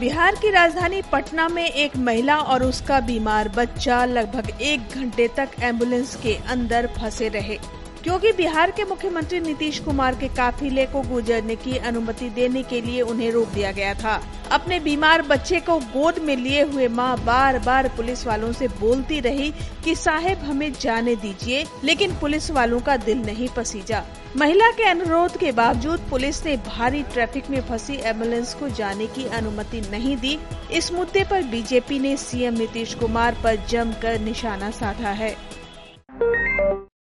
बिहार की राजधानी पटना में एक महिला और उसका बीमार बच्चा लगभग एक घंटे तक एंबुलेंस के अंदर फंसे रहे। क्योंकि बिहार के मुख्यमंत्री नीतीश कुमार के काफिले को गुजरने की अनुमति देने के लिए उन्हें रोक दिया गया था। अपने बीमार बच्चे को गोद में लिए हुए माँ बार बार पुलिस वालों से बोलती रही कि, साहेब, हमें जाने दीजिए। लेकिन पुलिस वालों का दिल नहीं पसीजा। महिला के अनुरोध के बावजूद पुलिस ने भारी ट्रैफ़िक में फंसी एंबुलेंस को जाने की अनुमति नहीं दी। इस मुद्दे पर बीजेपी ने सीएम नीतीश कुमार पर जमकर निशाना साधा है।